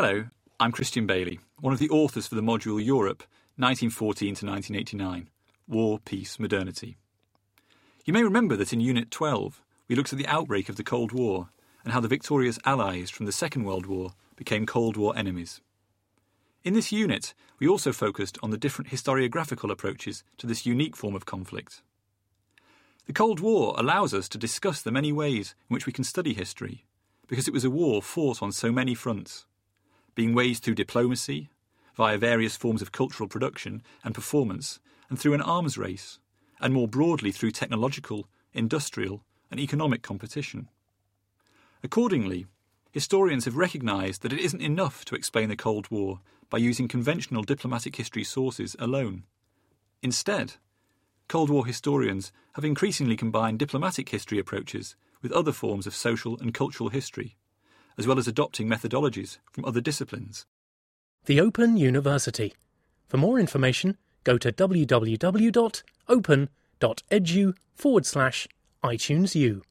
Hello, I'm Christian Bailey, one of the authors for the module Europe 1914 to 1989 War, Peace, Modernity. You may remember that in Unit 12 we looked at the outbreak of the Cold War and how the victorious Allies from the Second World War became Cold War enemies. In this unit, we also focused on the different historiographical approaches to this unique form of conflict. The Cold War allows us to discuss the many ways in which we can study history, because it was a war fought on so many fronts, being waged through diplomacy, via various forms of cultural production and performance, and through an arms race, and more broadly through technological, industrial, and economic competition. Accordingly, historians have recognised that it isn't enough to explain the Cold War by using conventional diplomatic history sources alone. Instead, Cold War historians have increasingly combined diplomatic history approaches with other forms of social and cultural history, as well as adopting methodologies from other disciplines. The Open University. For more information, go to www.open.edu forward slash iTunes.